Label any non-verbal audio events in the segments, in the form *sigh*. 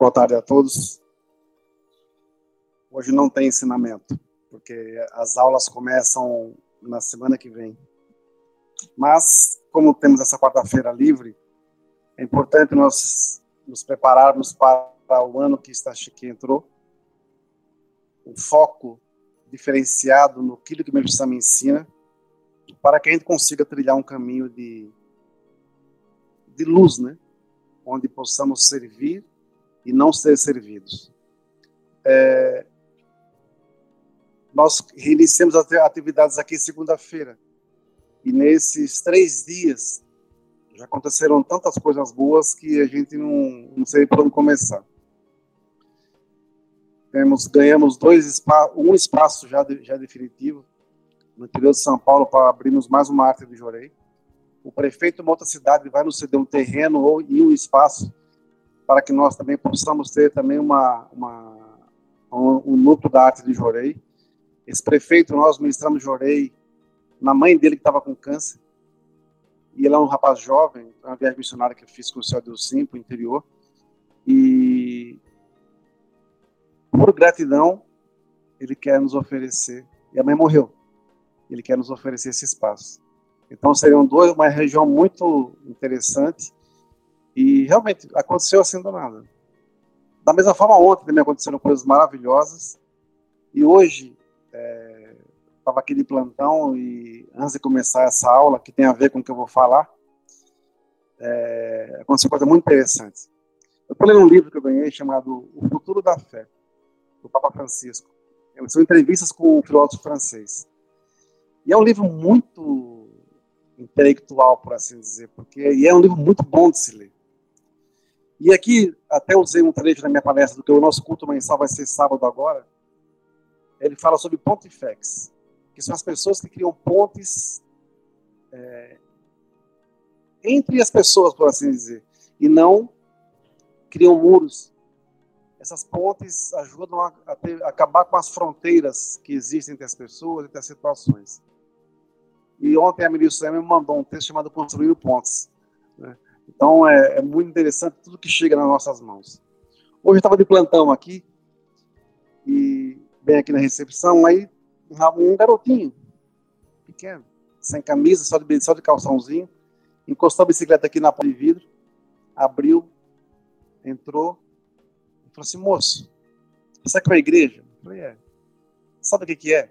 Boa tarde a todos. Hoje não tem ensinamento, porque as aulas começam na semana que vem. Mas, como temos essa quarta-feira livre, é importante nós nos prepararmos para o ano que está que entrou. O foco diferenciado no que o meu me ensina, para que a gente consiga trilhar um caminho de, de luz, né? Onde possamos servir e não ser servidos. É, nós reiniciamos as atividades aqui segunda-feira. E nesses três dias já aconteceram tantas coisas boas que a gente não, não sei por onde começar. Temos, ganhamos dois um espaço já, de, já definitivo no interior de São Paulo para abrirmos mais uma arte de Jorei. O prefeito de uma outra cidade vai nos ceder um terreno ou, e um espaço para que nós também possamos ter também uma, uma um, núcleo da arte de Jorei. Esse prefeito, nós ministramos Jorei na mãe dele que estava com câncer. E ele é um rapaz jovem, uma viagem missionária que eu fiz com o Céu Sim, para o interior. E por gratidão, ele quer nos oferecer. E a mãe morreu. Ele quer nos oferecer esse espaço. Então seriam dois, uma região muito interessante e realmente aconteceu assim do nada. Da mesma forma, ontem também aconteceram coisas maravilhosas. E hoje, estava é, aqui de plantão e antes de começar essa aula, que tem a ver com o que eu vou falar, é, aconteceu coisa muito interessante. Eu estou lendo um livro que eu ganhei chamado O Futuro da Fé, do Papa Francisco. São entrevistas com um filósofo francês. E é um livro muito intelectual, por assim dizer, porque e é um livro muito bom de se ler. E aqui, até usei um trecho na minha palestra, do o nosso culto mensal vai ser sábado agora. Ele fala sobre pontifex, que são as pessoas que criam pontes é, entre as pessoas, por assim dizer, e não criam muros. Essas pontes ajudam a, a, ter, a acabar com as fronteiras que existem entre as pessoas, entre as situações. E ontem a Melissa me mandou um texto chamado Construindo Pontes. Né? Então é, é muito interessante tudo que chega nas nossas mãos. Hoje eu estava de plantão aqui, e bem aqui na recepção, aí um garotinho, pequeno, sem camisa, só de, só de calçãozinho, encostou a bicicleta aqui na porta de vidro, abriu, entrou, e falou assim, moço, você é a igreja? Eu falei, é. Sabe o que, que é?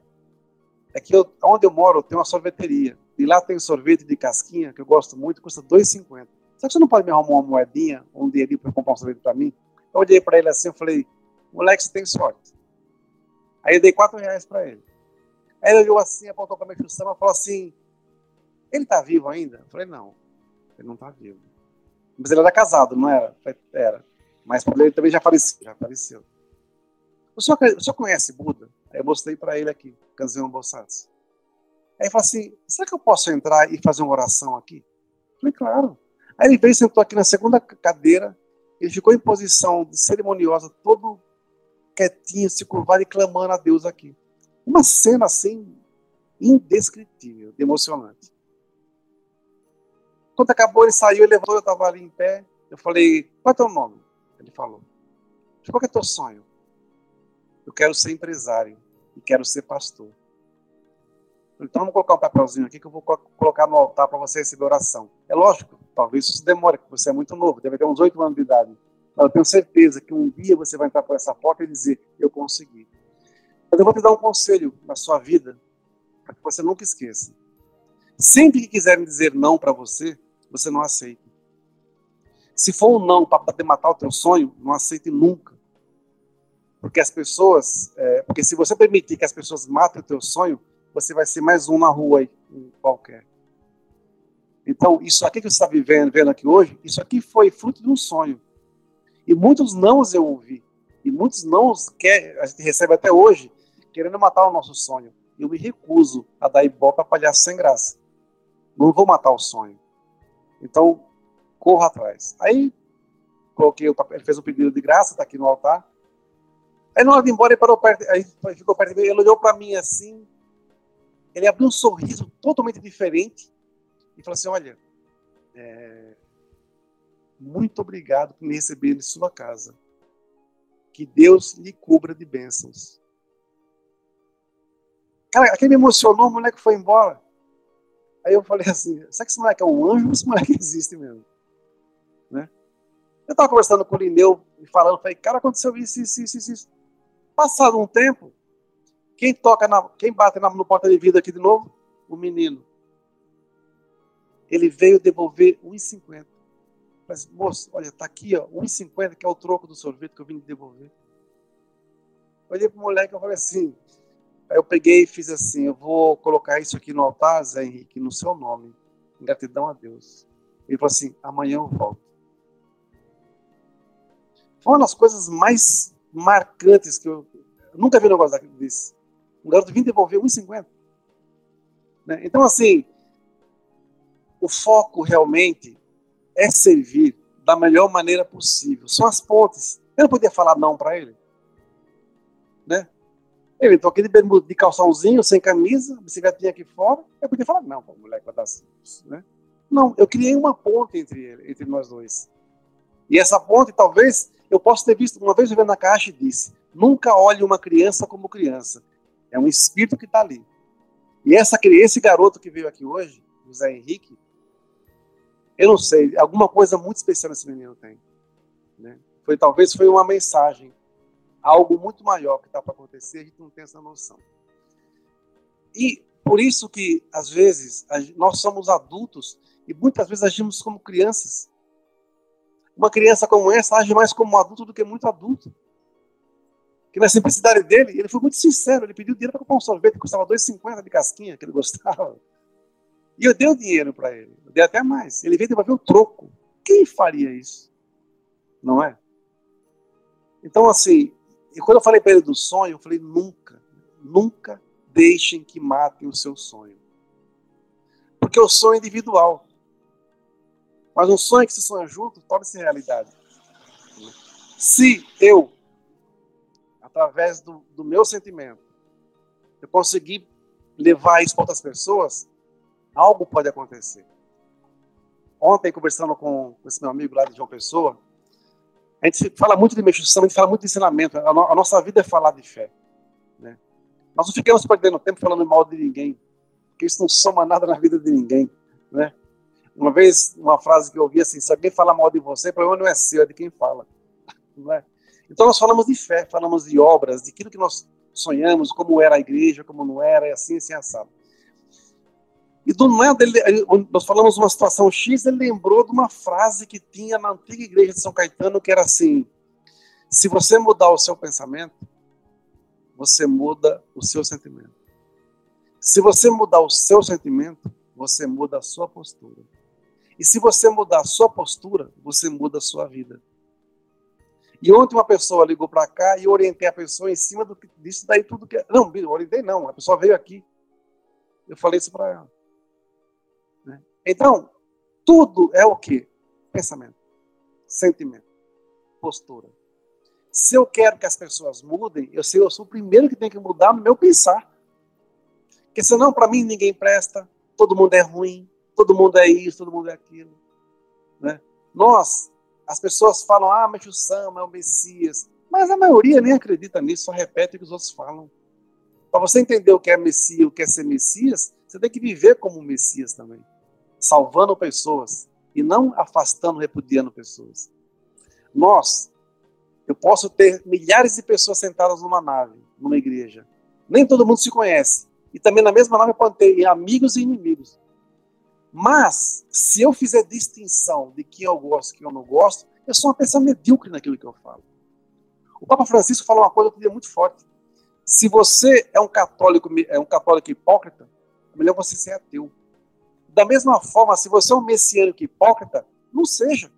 É que eu, onde eu moro tem uma sorveteria. E lá tem sorvete de casquinha, que eu gosto muito, custa R$ 2,50. Será que você não pode me arrumar uma moedinha, um dinheirinho para comprar um sorvete para mim? Eu olhei para ele assim, eu falei, moleque, você tem sorte. Aí eu dei quatro reais para ele. Aí ele olhou assim, apontou para a minha função e falou assim, ele está vivo ainda? Eu falei, não, ele não está vivo. Mas ele era casado, não era? Era. Mas ele também já faleceu. Já faleceu. O senhor, o senhor conhece Buda? Aí eu mostrei para ele aqui, Kanzeon Bosatsu. Aí ele falou assim, será que eu posso entrar e fazer uma oração aqui? Eu falei, claro. Aí ele veio, sentou aqui na segunda cadeira, ele ficou em posição cerimoniosa, todo quietinho, se curvado e clamando a Deus aqui. Uma cena assim, indescritível, emocionante. Quando acabou, ele saiu, ele levantou, eu estava ali em pé. Eu falei, qual é teu nome? Ele falou. Qual é teu sonho? Eu quero ser empresário e quero ser pastor. Então vamos colocar um papelzinho aqui que eu vou colocar no altar para você receber oração. É lógico, talvez isso demore, porque você é muito novo, deve ter uns oito anos de idade. Eu tenho certeza que um dia você vai entrar por essa porta e dizer, eu consegui. Mas eu vou te dar um conselho na sua vida, para que você nunca esqueça. Sempre que quiserem dizer não para você, você não aceita. Se for um não para poder matar o teu sonho, não aceite nunca. Porque as pessoas, é, porque se você permitir que as pessoas matem o teu sonho, você vai ser mais um na rua aí, qualquer. Então, isso aqui que você está vivendo, vendo aqui hoje, isso aqui foi fruto de um sonho. E muitos nãos eu ouvi. E muitos nãos que a gente recebe até hoje, querendo matar o nosso sonho. Eu me recuso a dar ibope para palhaço sem graça. Não vou matar o sonho. Então, corra atrás. Aí, coloquei o papel, ele fez um pedido de graça, está aqui no altar. Aí, na hora de ir embora, ele parou perto, aí ficou perto de mim, ele olhou para mim assim, ele abriu um sorriso totalmente diferente e falou assim: Olha, é, muito obrigado por me receber em sua casa. que Deus lhe cubra de bênçãos. Cara, aquele me emocionou, o moleque foi embora. Aí eu falei assim, será que esse moleque é um anjo ou esse moleque *laughs* existe mesmo? Né? Eu estava conversando com o Lineu e falando, falei, cara, aconteceu isso, isso, isso, isso. Passado um tempo, quem toca, na, quem bate na, no porta de vida aqui de novo? O menino. Ele veio devolver 1,50. Mas, moço, olha, tá aqui, ó, 1,50, que é o troco do sorvete que eu vim devolver. Olhei pro moleque e falei assim. Aí eu peguei e fiz assim: eu vou colocar isso aqui no altar, Zé Henrique, no seu nome, em gratidão a Deus. Ele falou assim: amanhã eu volto. Foi uma das coisas mais marcantes que eu, eu nunca vi um negócio desse. Um garoto vim devolver 1,50. Né? Então, assim, o foco realmente é servir da melhor maneira possível. São as pontes. Eu não podia falar não para ele. Né? Ele entrou aqui de, de calçãozinho, sem camisa, bicicletinha aqui fora. Eu podia falar não, o moleque dar né? Não, eu criei uma ponte entre, ele, entre nós dois. E essa ponte, talvez, eu possa ter visto, uma vez eu na caixa e disse, nunca olhe uma criança como criança. É um espírito que está ali. E essa, esse garoto que veio aqui hoje, José Henrique, eu não sei, alguma coisa muito especial esse menino tem. Né? Foi, talvez foi uma mensagem, algo muito maior que está para acontecer, a gente não tem essa noção. E por isso que, às vezes, nós somos adultos e muitas vezes agimos como crianças. Uma criança como essa age mais como um adulto do que muito adulto. Que na simplicidade dele, ele foi muito sincero. Ele pediu dinheiro para comprar um sorvete que custava 2,50 de casquinha, que ele gostava. E eu dei o dinheiro para ele. Eu dei até mais. Ele veio devolver o troco. Quem faria isso? Não é? Então, assim, e quando eu falei para ele do sonho, eu falei: nunca, nunca deixem que matem o seu sonho. Porque o sonho é individual. Mas um sonho que se sonha junto torna-se realidade. Se eu, através do, do meu sentimento, eu conseguir levar isso para outras pessoas, algo pode acontecer. Ontem, conversando com, esse meu amigo lá de João Pessoa, a gente fala muito de mexicção, a gente fala muito de ensinamento. A, no, a nossa vida é falar de fé. Né? Nós não ficamos perdendo tempo falando mal de ninguém, porque isso não soma nada na vida de ninguém. Né? Uma vez, uma frase que eu ouvi assim: se alguém fala mal de você, o problema não é seu, é de quem fala. *laughs* Não é? Então, nós falamos de fé, falamos de obras, de aquilo que nós sonhamos, como era a igreja, como não era, e assim, assim, assado. E do nada, ele, nós falamos uma situação X, ele lembrou de uma frase que tinha na antiga igreja de São Caetano, que era assim: se você mudar o seu pensamento, você muda o seu sentimento. Se você mudar o seu sentimento, você muda a sua postura. E se você mudar a sua postura, você muda a sua vida. E ontem uma pessoa ligou para cá e orientei a pessoa em cima do, disso daí tudo que. Não, orientei não, a pessoa veio aqui. Eu falei isso para ela. Então, tudo é o que? Pensamento, sentimento, postura. Se eu quero que as pessoas mudem, eu sei, eu sou o primeiro que tem que mudar no meu pensar. Porque senão, para mim, ninguém presta, todo mundo é ruim, todo mundo é isso, todo mundo é aquilo. Né? Nós, as pessoas falam, ah, mas o Sam é o Messias. Mas a maioria nem acredita nisso, só repete o que os outros falam. Para você entender o que é Messias, o que é ser Messias, você tem que viver como Messias também, salvando pessoas e não afastando, repudiando pessoas. Nós, eu posso ter milhares de pessoas sentadas numa nave, numa igreja. Nem todo mundo se conhece. E também na mesma nave pode ter amigos e inimigos. Mas, se eu fizer distinção de quem eu gosto e quem eu não gosto, eu sou uma pessoa medíocre naquilo que eu falo. O Papa Francisco falou uma coisa que é muito forte. Se você é um católico, é um católico hipócrita, é melhor você ser ateu. Da mesma forma, se você é um messiânico hipócrita, não seja.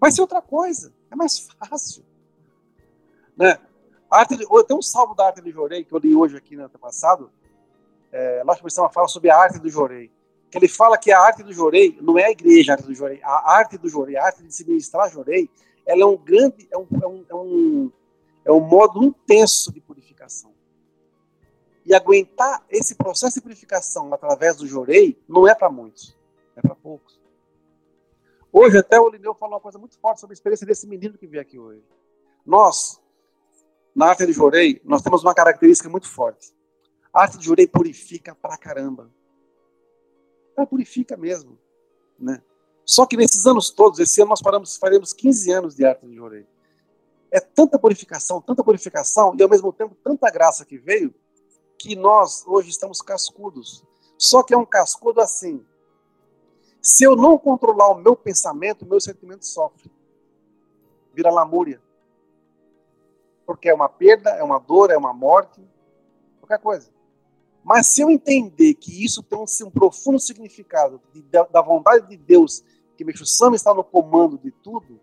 Vai ser outra coisa. É mais fácil. Né? Arte tem um salmo da arte do Jorei que eu li hoje aqui no ano passado. É, nós começamos a falar sobre a arte do Jorei que ele fala que a arte do jorei não é a igreja, a arte do jorei, a arte do jorei, a arte de se ministrar jorei, ela é um grande, é um, é um, é um, é um modo intenso de purificação. E aguentar esse processo de purificação através do jorei não é para muitos, é para poucos. Hoje até o Lineu falou uma coisa muito forte sobre a experiência desse menino que veio aqui hoje. Nós, na arte de Jorei, nós temos uma característica muito forte. A arte de Jorei purifica pra caramba. Ela purifica mesmo. Né? Só que nesses anos todos, esse ano nós paramos, faremos 15 anos de arte de Jorei. É tanta purificação, tanta purificação, e ao mesmo tempo tanta graça que veio, que nós hoje estamos cascudos. Só que é um cascudo assim. Se eu não controlar o meu pensamento, o meu sentimento sofre. Vira lamúria. Porque é uma perda, é uma dor, é uma morte, qualquer coisa. Mas se eu entender que isso tem um, um profundo significado de, da vontade de Deus, que Meixo Sama está no comando de tudo,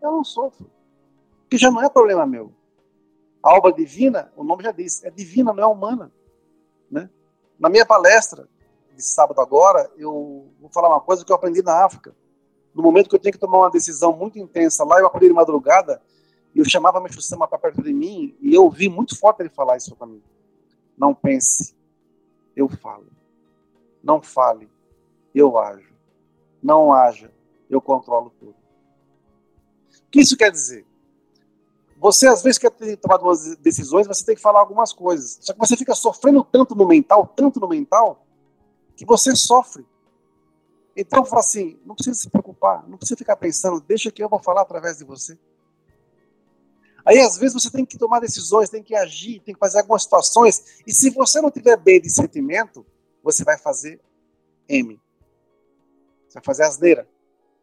eu não sofro. Porque já não é problema meu. A obra divina, o nome já diz, é divina, não é humana. Né? Na minha palestra de sábado agora, eu vou falar uma coisa que eu aprendi na África. No momento que eu tenho que tomar uma decisão muito intensa lá, eu acordei de madrugada e eu chamava Meixo Sama para perto de mim e eu ouvi muito forte ele falar isso para mim. Não pense, eu falo. Não fale, eu ajo. Não haja, eu controlo tudo. O que isso quer dizer? Você, às vezes, quer ter tomado umas decisões, você tem que falar algumas coisas. Só que você fica sofrendo tanto no mental, tanto no mental, que você sofre. Então, fala assim: não precisa se preocupar, não precisa ficar pensando, deixa que eu vou falar através de você. Aí, às vezes, você tem que tomar decisões, tem que agir, tem que fazer algumas situações. E se você não tiver bem de sentimento, você vai fazer M. Você vai fazer asneira.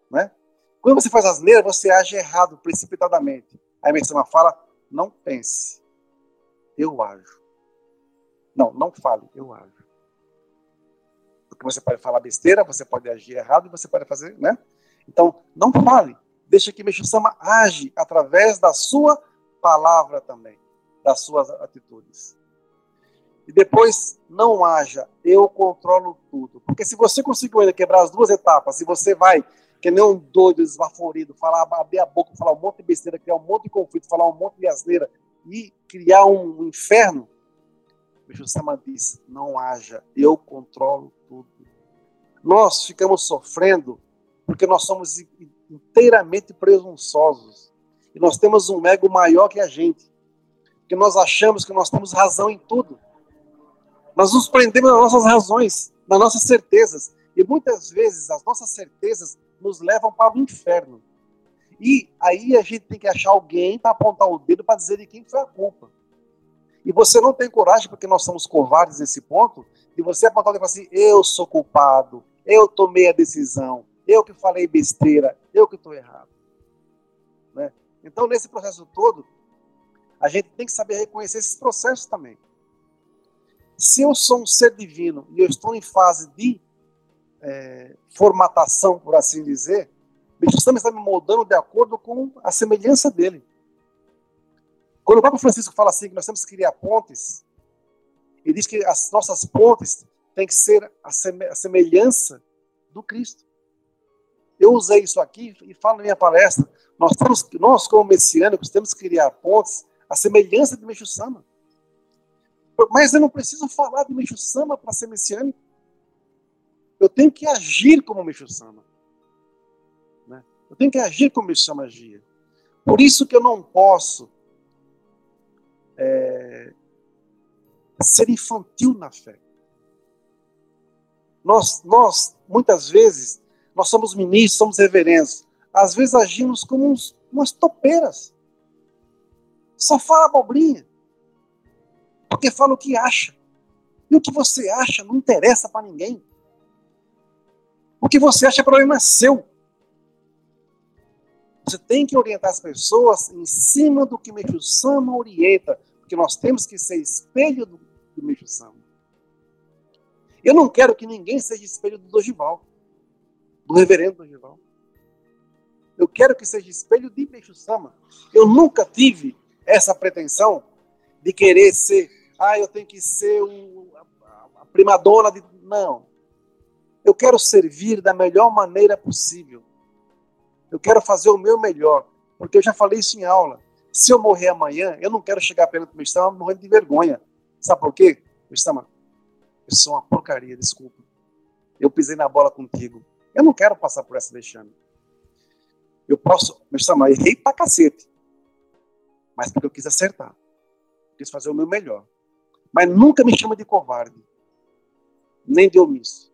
Né? Quando você faz asneira, você age errado, precipitadamente. Aí a Messama fala, não pense. Eu ajo. Não, não fale, eu ajo. Porque você pode falar besteira, você pode agir errado e você pode fazer, né? Então, não fale. Deixa que Meixo Sama age através da sua palavra também, das suas atitudes. E depois, não haja, eu controlo tudo. Porque se você conseguiu ainda quebrar as duas etapas, e você vai, que nem um doido, esbaforido, falar, abrir a boca, falar um monte de besteira, criar um monte de conflito, falar um monte de asneira, e criar um inferno, o Sama diz, não haja, eu controlo tudo. Nós ficamos sofrendo porque nós somos inteiramente presunçosos e nós temos um ego maior que a gente. Que nós achamos que nós temos razão em tudo. Nós nos prendemos nas nossas razões, nas nossas certezas. E muitas vezes as nossas certezas nos levam para o inferno. E aí a gente tem que achar alguém para apontar o dedo para dizer de quem foi a culpa. E você não tem coragem, porque nós somos covardes nesse ponto, de você apontar o dedo e falar assim: eu sou culpado, eu tomei a decisão, eu que falei besteira, eu que estou errado. Né? Então, nesse processo todo, a gente tem que saber reconhecer esses processos também. Se eu sou um ser divino e eu estou em fase de é, formatação, por assim dizer, Deus também está me moldando de acordo com a semelhança dele. Quando o Papa Francisco fala assim que nós temos que criar pontes, ele diz que as nossas pontes têm que ser a semelhança do Cristo. Eu usei isso aqui e falo na minha palestra. Nós, temos, nós como messiânicos, temos que criar pontes à semelhança de Meixo Sama. Mas eu não preciso falar de Meixo Sama para ser messiânico. Eu tenho que agir como Meixo Sama. Né? Eu tenho que agir como Meixo Sama agia. Por isso que eu não posso é, ser infantil na fé. Nós, nós, muitas vezes, nós somos ministros, somos reverendos. Às vezes agimos como uns, umas topeiras. Só fala abobrinha. Porque fala o que acha. E o que você acha não interessa para ninguém. O que você acha é problema seu. Você tem que orientar as pessoas em cima do que Meixo Sama orienta, porque nós temos que ser espelho do, do Meixo Sama. Eu não quero que ninguém seja espelho do Dogival do reverendo Dorival. Eu quero que seja espelho de Meixo Sama. Eu nunca tive essa pretensão de querer ser, ah, eu tenho que ser o, a, a primadona de. Não. Eu quero servir da melhor maneira possível. Eu quero fazer o meu melhor. Porque eu já falei isso em aula. Se eu morrer amanhã, eu não quero chegar perto do meu estama morrendo de vergonha. Sabe por quê? Estama, eu sou uma porcaria, desculpa. Eu pisei na bola contigo. Eu não quero passar por essa vexame. Eu posso, mas Samuel, errei pra cacete. mas porque eu quis acertar. Quis fazer o meu melhor. Mas nunca me chama de covarde, nem de omisso.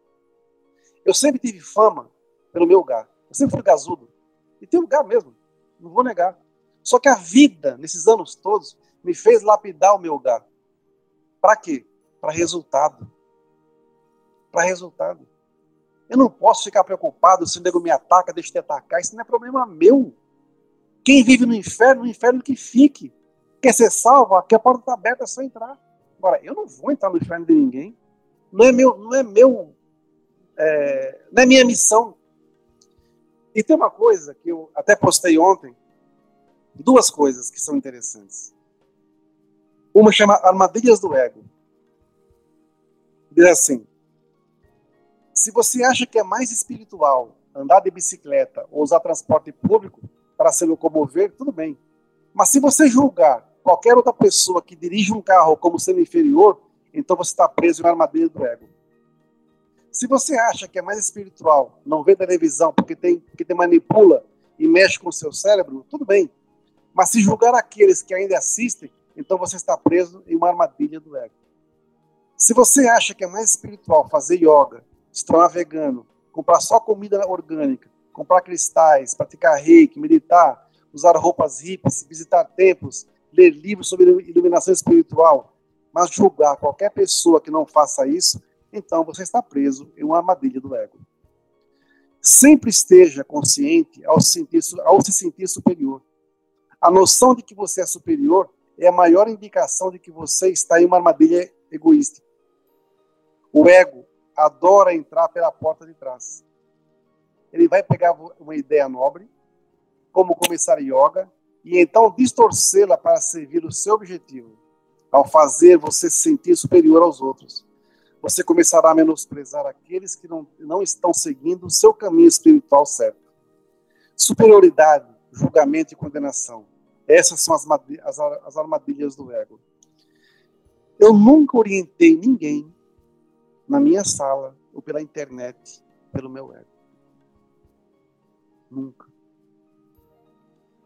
Eu sempre tive fama pelo meu lugar. Eu sempre fui gazudo. E tem lugar mesmo, não vou negar. Só que a vida, nesses anos todos, me fez lapidar o meu lugar. Para quê? Para resultado. Para resultado. Eu não posso ficar preocupado se o nego me ataca, deixa de atacar. Isso não é problema meu. Quem vive no inferno, no inferno que fique. Quer ser salvo? Aqui a porta está aberta, é só entrar. Agora, eu não vou entrar no inferno de ninguém. Não é meu, não é meu, é, não é minha missão. E tem uma coisa que eu até postei ontem, duas coisas que são interessantes. Uma chama Armadilhas do Ego. Diz assim: se você acha que é mais espiritual andar de bicicleta ou usar transporte público para se locomover, tudo bem. Mas se você julgar qualquer outra pessoa que dirige um carro como sendo inferior, então você está preso na armadilha do ego. Se você acha que é mais espiritual não ver televisão porque tem porque te manipula e mexe com o seu cérebro, tudo bem. Mas se julgar aqueles que ainda assistem, então você está preso em uma armadilha do ego. Se você acha que é mais espiritual fazer yoga, se tornar vegano, comprar só comida orgânica, comprar cristais, praticar reiki, meditar, usar roupas hippies, visitar templos, ler livros sobre iluminação espiritual, mas julgar qualquer pessoa que não faça isso, então você está preso em uma armadilha do ego. Sempre esteja consciente ao, sentir, ao se sentir superior. A noção de que você é superior é a maior indicação de que você está em uma armadilha egoísta. O ego adora entrar pela porta de trás. Ele vai pegar uma ideia nobre, como começar yoga, e então distorcê-la para servir o seu objetivo. Ao fazer você se sentir superior aos outros, você começará a menosprezar aqueles que não, não estão seguindo o seu caminho espiritual certo. Superioridade, julgamento e condenação. Essas são as, as, as armadilhas do ego. Eu nunca orientei ninguém na minha sala ou pela internet pelo meu ego. Nunca.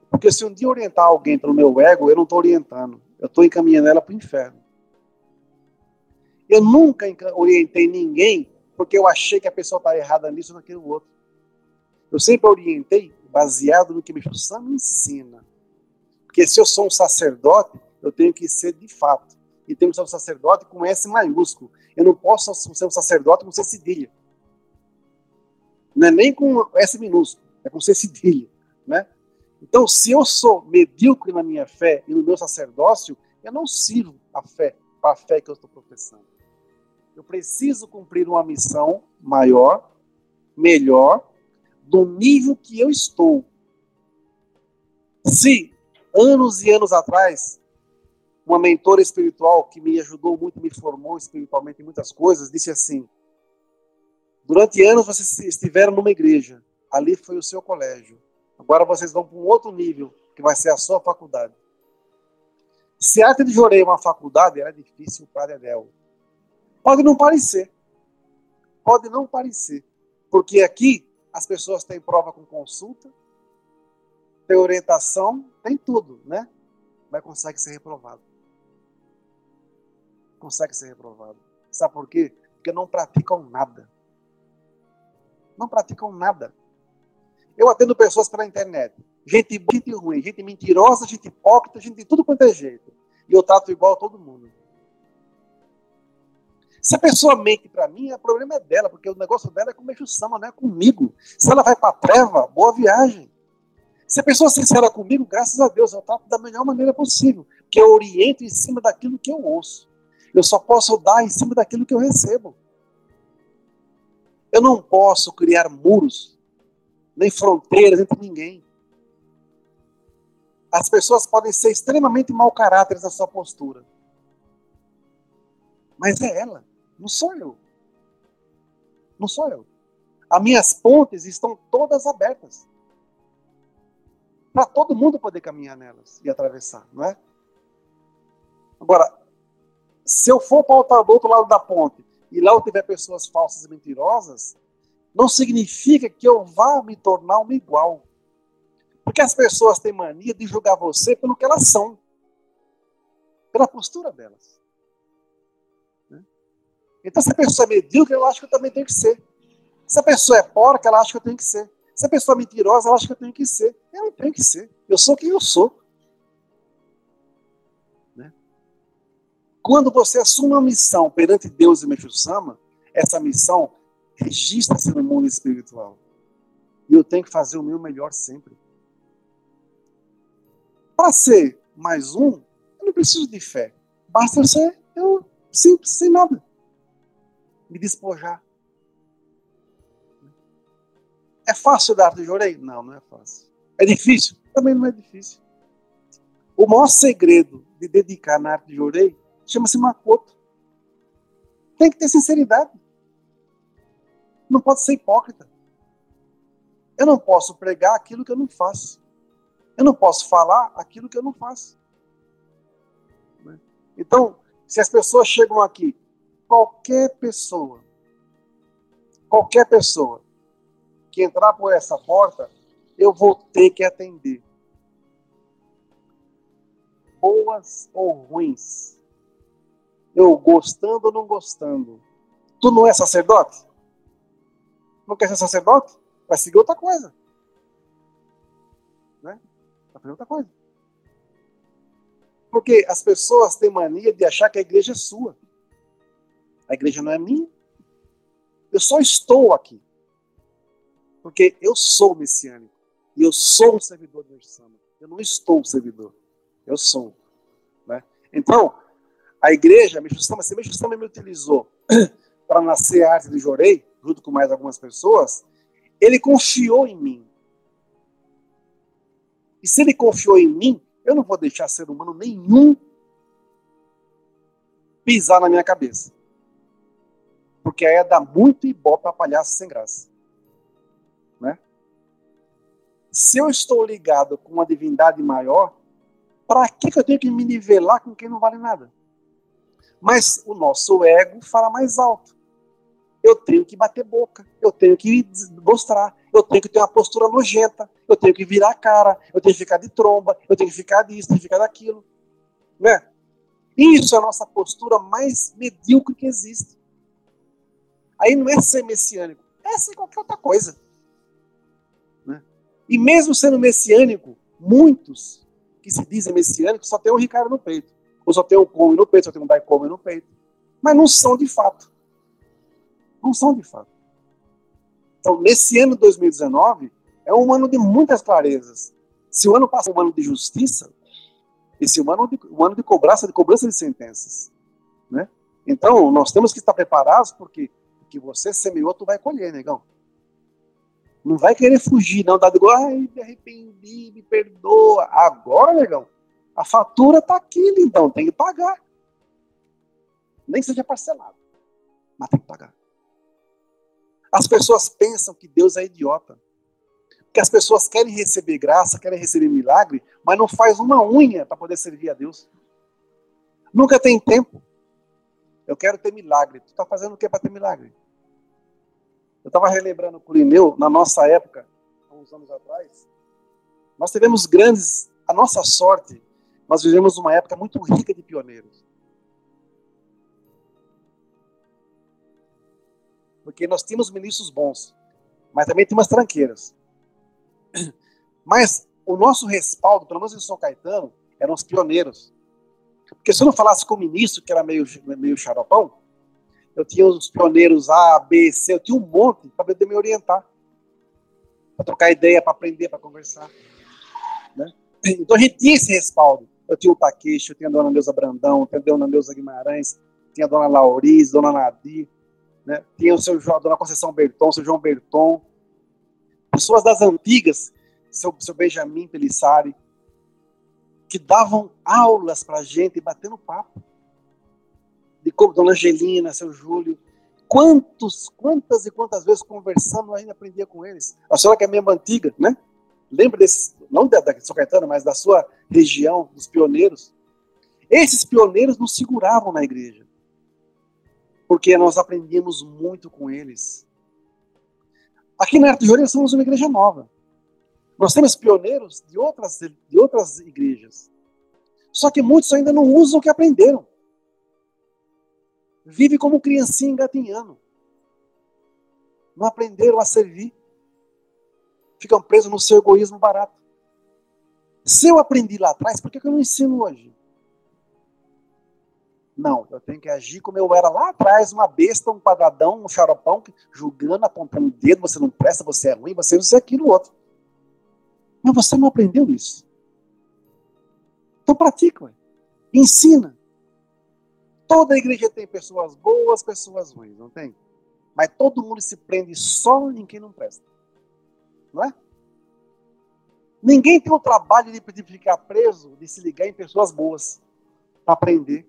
Porque se um dia orientar alguém pelo meu ego, eu não estou orientando. Eu estou encaminhando ela para o inferno. Eu nunca orientei ninguém porque eu achei que a pessoa está errada nisso ou naquilo outro. Eu sempre orientei baseado no que meu Espírito me ensina. Porque se eu sou um sacerdote, eu tenho que ser de fato. E tenho que ser um sacerdote com S maiúsculo. Eu não posso ser um sacerdote com C cedilha. Não é nem com S minúsculo, é com C cedilha. Né? Então, se eu sou medíocre na minha fé e no meu sacerdócio, eu não sirvo a fé para a fé que eu estou professando. Eu preciso cumprir uma missão maior, melhor, do nível que eu estou. Se anos e anos atrás, uma mentora espiritual que me ajudou muito, me formou espiritualmente em muitas coisas, disse assim: Durante anos vocês estiveram numa igreja, ali foi o seu colégio. Agora vocês vão para um outro nível, que vai ser a sua faculdade. Se Arte de Jorei é uma faculdade, era difícil para Edel. Pode não parecer. Pode não parecer. Porque aqui as pessoas têm prova com consulta, tem orientação, tem tudo, né? Mas consegue ser reprovado. Consegue ser reprovado. Sabe por quê? Porque não praticam nada. Não praticam nada. Eu atendo pessoas pela internet. Gente, gente ruim, gente mentirosa, gente hipócrita, gente de tudo quanto é jeito. E eu trato igual a todo mundo. Se a pessoa mente para mim, o problema é dela, porque o negócio dela é com o Sama, não é comigo. Se ela vai para a treva, boa viagem. Se a pessoa é sincera comigo, graças a Deus, eu trato da melhor maneira possível, que eu oriento em cima daquilo que eu ouço. Eu só posso dar em cima daquilo que eu recebo. Eu não posso criar muros, nem fronteiras entre ninguém. As pessoas podem ser extremamente mau caráter na sua postura. Mas é ela, não sou eu. Não sou eu. As minhas pontes estão todas abertas para todo mundo poder caminhar nelas e atravessar, não é? Agora, se eu for para o outro lado da ponte e lá eu tiver pessoas falsas e mentirosas, não significa que eu vá me tornar um igual. Porque as pessoas têm mania de julgar você pelo que elas são, pela postura delas. Então, se a pessoa é medíocre, ela acha que eu também tenho que ser. Se a pessoa é porca, ela acha que eu tenho que ser. Se a pessoa é mentirosa, ela acha que eu tenho que ser. Eu não tenho que ser. Eu sou quem eu sou. Né? Quando você assume uma missão perante Deus e Mefisama, essa missão registra-se no mundo espiritual. E eu tenho que fazer o meu melhor sempre. Para ser mais um, eu não preciso de fé. Basta ser eu simples, sem nada. Me despojar. É fácil dar de jorei? Não, não é fácil. É difícil? Também não é difícil. O maior segredo de dedicar na arte de jorei chama-se macoto. Tem que ter sinceridade. Não pode ser hipócrita. Eu não posso pregar aquilo que eu não faço. Eu não posso falar aquilo que eu não faço. Né? Então, se as pessoas chegam aqui, qualquer pessoa, qualquer pessoa que entrar por essa porta, eu vou ter que atender. Boas ou ruins. Eu gostando ou não gostando. Tu não é sacerdote? Não quer ser sacerdote? Vai seguir outra coisa. Né? Vai fazer outra coisa. Porque as pessoas têm mania de achar que a igreja é sua. A igreja não é minha. Eu só estou aqui. Porque eu sou messiânico. E eu sou um servidor do Sama. Eu não estou um servidor. Eu sou. Né? Então, a igreja, a Meshustama, se a Meshustama me utilizou *clears throat* para nascer a arte de Jorei, junto com mais algumas pessoas, ele confiou em mim. E se ele confiou em mim, eu não vou deixar ser humano nenhum pisar na minha cabeça. Porque aí é dar muito ibope para palhaço sem graça. Né? Se eu estou ligado com uma divindade maior, para que, que eu tenho que me nivelar com quem não vale nada? Mas o nosso ego fala mais alto eu tenho que bater boca, eu tenho que mostrar, eu tenho que ter uma postura nojenta, eu tenho que virar a cara, eu tenho que ficar de tromba, eu tenho que ficar disso, tenho que ficar daquilo. Né? Isso é a nossa postura mais medíocre que existe. Aí não é ser messiânico, é ser qualquer outra coisa. Né? E mesmo sendo messiânico, muitos que se dizem messiânicos só tem um Ricardo no peito. Ou só tem um Come no peito, só tem um Daikome no peito. Mas não são de fato. Não são de fato. Então, nesse ano 2019, é um ano de muitas clarezas. Se o ano passado é um ano de justiça, esse é ano de, um ano de cobrança, de cobrança de sentenças. Né? Então, nós temos que estar preparados, porque que você semeou, tu vai colher, negão. Não vai querer fugir, não. Dá igual, ai, me arrependi, me perdoa. Agora, negão, a fatura está aqui, então, tem que pagar. Nem seja parcelado, mas tem que pagar. As pessoas pensam que Deus é idiota. Que as pessoas querem receber graça, querem receber milagre, mas não faz uma unha para poder servir a Deus. Nunca tem tempo. Eu quero ter milagre. Tu está fazendo o que para ter milagre? Eu estava relembrando o Irineu, na nossa época, há uns anos atrás, nós tivemos grandes. A nossa sorte, nós vivemos uma época muito rica de pioneiros. porque nós tínhamos ministros bons, mas também tínhamos tranqueiras. Mas o nosso respaldo, pelo menos em São Caetano, eram os pioneiros. Porque se eu não falasse com o ministro, que era meio, meio xaropão, eu tinha os pioneiros A, B, C, eu tinha um monte para poder me orientar, para trocar ideia, para aprender, para conversar. Né? Então a gente tinha esse respaldo. Eu tinha o Taqueixo, eu tinha a dona Neuza Brandão, eu tinha a dona Neuza Guimarães, tinha a dona Lauriz, dona Nadir, né? Tinha o seu a dona Conceição Berton, o seu João Berton, pessoas das antigas, seu, seu Benjamin Pelissari, que davam aulas para a gente, batendo papo. De como Dona Angelina, seu Júlio. Quantos, quantas e quantas vezes conversando ainda aprendia com eles. A senhora que é mesmo antiga, né? Lembra desses, não da, da São Caetano, mas da sua região, dos pioneiros. Esses pioneiros nos seguravam na igreja porque nós aprendemos muito com eles. Aqui na Arte nós somos uma igreja nova. Nós temos pioneiros de outras, de outras igrejas. Só que muitos ainda não usam o que aprenderam. Vive como criancinha engatinhando. Não aprenderam a servir. Ficam presos no seu egoísmo barato. Se eu aprendi lá atrás, por que eu não ensino hoje? Não, eu tenho que agir como eu era lá atrás, uma besta, um quadradão, um xaropão, julgando, apontando o dedo, você não presta, você é ruim, você é isso, aquilo, outro. Mas você não aprendeu isso. Então pratica, ué. ensina. Toda igreja tem pessoas boas, pessoas ruins, não tem? Mas todo mundo se prende só em quem não presta. Não é? Ninguém tem o trabalho de ficar preso, de se ligar em pessoas boas, para aprender.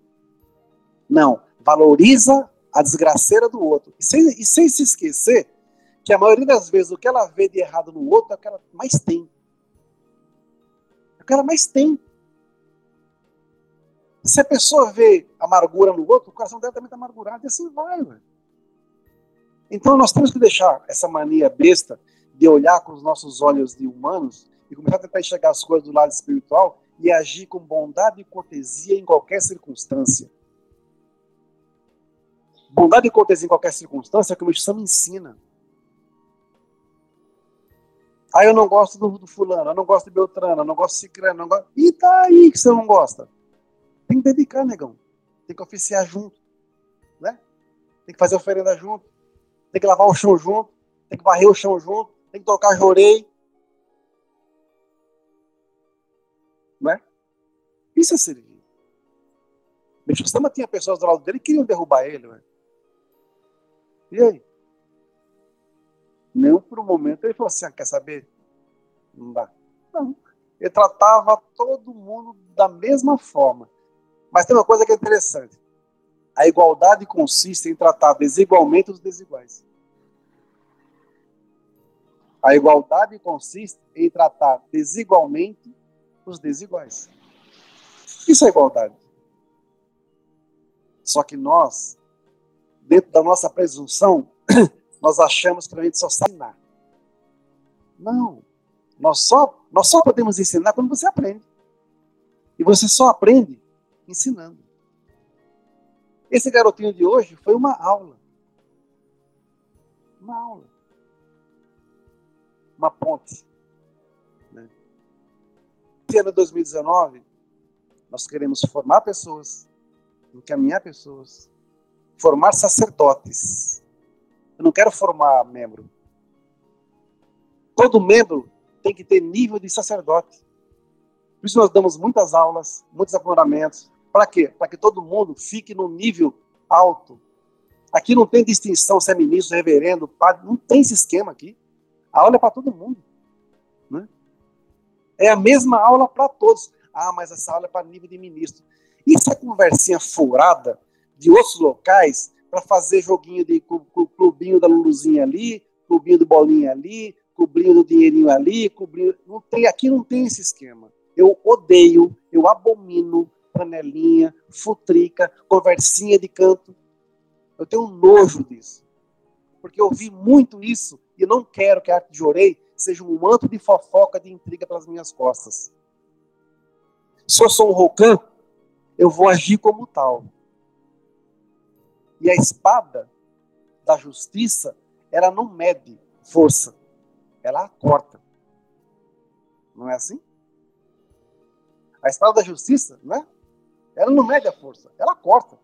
Não. Valoriza a desgraceira do outro. E sem, e sem se esquecer que a maioria das vezes o que ela vê de errado no outro é o que ela mais tem. Ela mais tem. Se a pessoa vê amargura no outro, o coração dela também está amargurado. E assim vai, velho. Então nós temos que deixar essa mania besta de olhar com os nossos olhos de humanos e começar a tentar enxergar as coisas do lado espiritual e agir com bondade e cortesia em qualquer circunstância. Bondade e cortesia em qualquer circunstância é o que o Espírito ensina. Aí eu não gosto do, do, fulano, eu não gosto de Beltrano, eu não gosto de Cicrano, não gosto... E tá aí que você não gosta. Tem que dedicar, negão. Tem que oficiar junto. Né? Tem que fazer oferenda junto. Tem que lavar o chão junto. Tem que varrer o chão junto. Tem que tocar jorei. Não é? Isso é servir. Bicho, Sama tinha pessoas do lado dele que queriam derrubar ele. Ué. E aí? Nem por um momento ele falou assim: ah, quer saber? Não dá. Não. Ele tratava todo mundo da mesma forma. Mas tem uma coisa que é interessante. A igualdade consiste em tratar desigualmente os desiguais. A igualdade consiste em tratar desigualmente os desiguais. Isso é igualdade. Só que nós dentro da nossa presunção, *clears throat* nós achamos que a gente só sabe ensinar. Não. Nós só, nós só podemos ensinar quando você aprende. E você só aprende ensinando. Esse garotinho de hoje foi uma aula. Uma aula. Uma ponte. Né? Esse ano 2019, nós queremos formar pessoas, encaminhar pessoas, formar sacerdotes. Eu não quero formar membro. Todo membro tem que ter nível de sacerdote. Por isso nós damos muitas aulas, muitos aprofundamentos. Para quê? Para que todo mundo fique no nível alto. Aqui não tem distinção se é ministro, reverendo, padre, não tem esse esquema aqui. A aula é para todo mundo. Né? É a mesma aula para todos. Ah, mas essa aula é para nível de ministro. Isso é conversinha furada de outros locais para fazer joguinho de clubinho da Luluzinha ali, clubinho do bolinha ali, clubinho do dinheirinho ali, clubinho. Não tem, aqui não tem esse esquema. Eu odeio, eu abomino panelinha, futrica, conversinha de canto. Eu tenho um nojo disso. Porque eu vi muito isso e não quero que a arte de orei seja um manto de fofoca, de intriga pelas minhas costas. Se eu sou um rocan, eu vou agir como tal. E a espada da justiça, ela não mede força, ela corta. Não é assim? A espada da justiça, não é? Ela não mede a força, ela corta.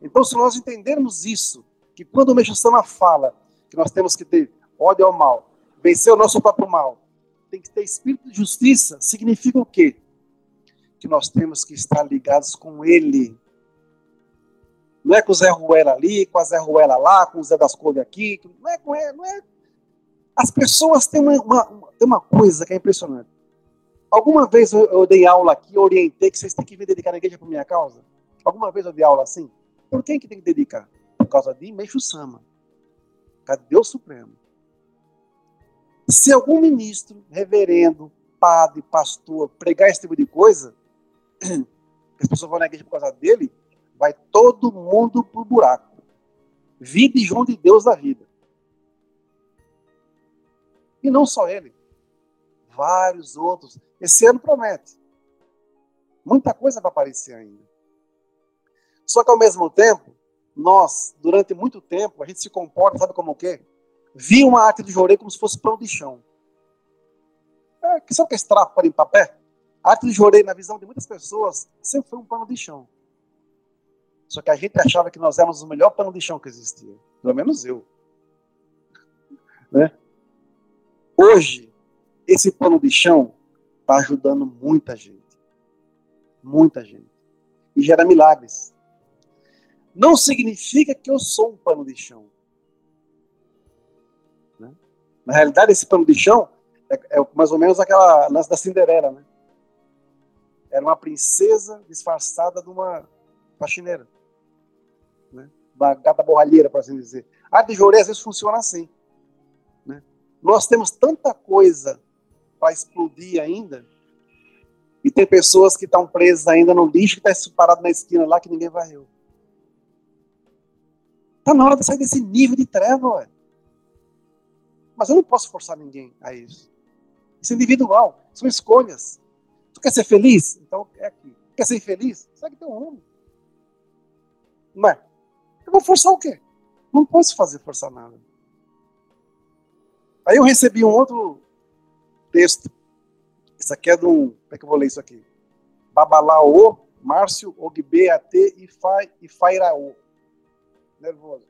Então, se nós entendermos isso, que quando o Meshama fala que nós temos que ter ódio ao mal, vencer o nosso próprio mal, tem que ter espírito de justiça, significa o quê? Que nós temos que estar ligados com Ele, não é com o Zé Ruela ali, com a Zé Ruela lá, com o Zé das Couve aqui. Não é com ele, não é. As pessoas têm uma, uma, têm uma coisa que é impressionante. Alguma vez eu, eu dei aula aqui, orientei que vocês têm que me dedicar na igreja por minha causa? Alguma vez eu dei aula assim? Por quem que tem que dedicar? Por causa de Meixo Sama. Cadê Deus Supremo? Se algum ministro, reverendo, padre, pastor, pregar esse tipo de coisa, *clears throat* as pessoas vão na igreja por causa dele, vai todo mundo pro buraco. Vida e João de Deus da vida. E não só ele. Vários outros. Esse ano promete. Muita coisa vai aparecer ainda. Só que ao mesmo tempo, nós, durante muito tempo, a gente se comporta, sabe como o quê? Via uma arte de jorei como se fosse pão de chão. É, que o que é esse trapo para limpar pé? A arte de jorei, na visão de muitas pessoas, sempre foi um pano de chão. Só que a gente achava que nós éramos o melhor pano de chão que existia. Pelo menos eu. Né? Hoje, esse pano de chão está ajudando muita gente. Muita gente. E gera milagres. Não significa que eu sou um pano de chão. Né? Na realidade, esse pano de chão é, é mais ou menos aquela lance da Cinderela, né? Era uma princesa disfarçada de uma faxineira. Né? Uma gata borralheira, por assim dizer. A de Joré às vezes funciona assim. Né? Nós temos tanta coisa para explodir ainda, e tem pessoas que estão presas ainda no lixo que está parado na esquina lá que ninguém varreu. Está na hora de sair desse nível de treva, ué. Mas eu não posso forçar ninguém a isso. Isso é individual, são escolhas. Tu quer ser feliz? Então é aqui. Quer ser infeliz? Segue teu rumo. Mas eu vou forçar o quê? Não posso fazer forçar nada. Aí eu recebi um outro texto. Isso aqui é de um. Como é que eu vou ler isso aqui? Babalaô, Márcio, Ogbe, AT e, Fai, e Fairaô. Nervoso.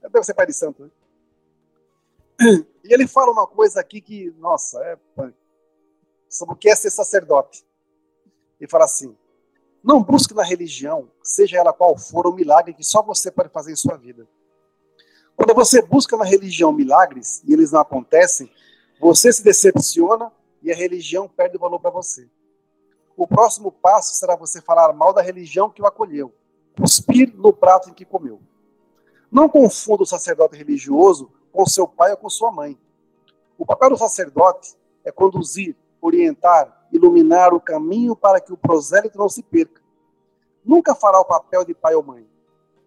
Deve ser pai de santo, né? E ele fala uma coisa aqui que, nossa, é sobre o que é ser sacerdote. Ele fala assim: não busque na religião, seja ela qual for, o milagre que só você pode fazer em sua vida. Quando você busca na religião milagres e eles não acontecem, você se decepciona e a religião perde o valor para você. O próximo passo será você falar mal da religião que o acolheu, cuspir no prato em que comeu. Não confunda o sacerdote religioso com seu pai ou com sua mãe. O papel do sacerdote é conduzir, orientar, iluminar o caminho para que o prosélito não se perca. Nunca fará o papel de pai ou mãe.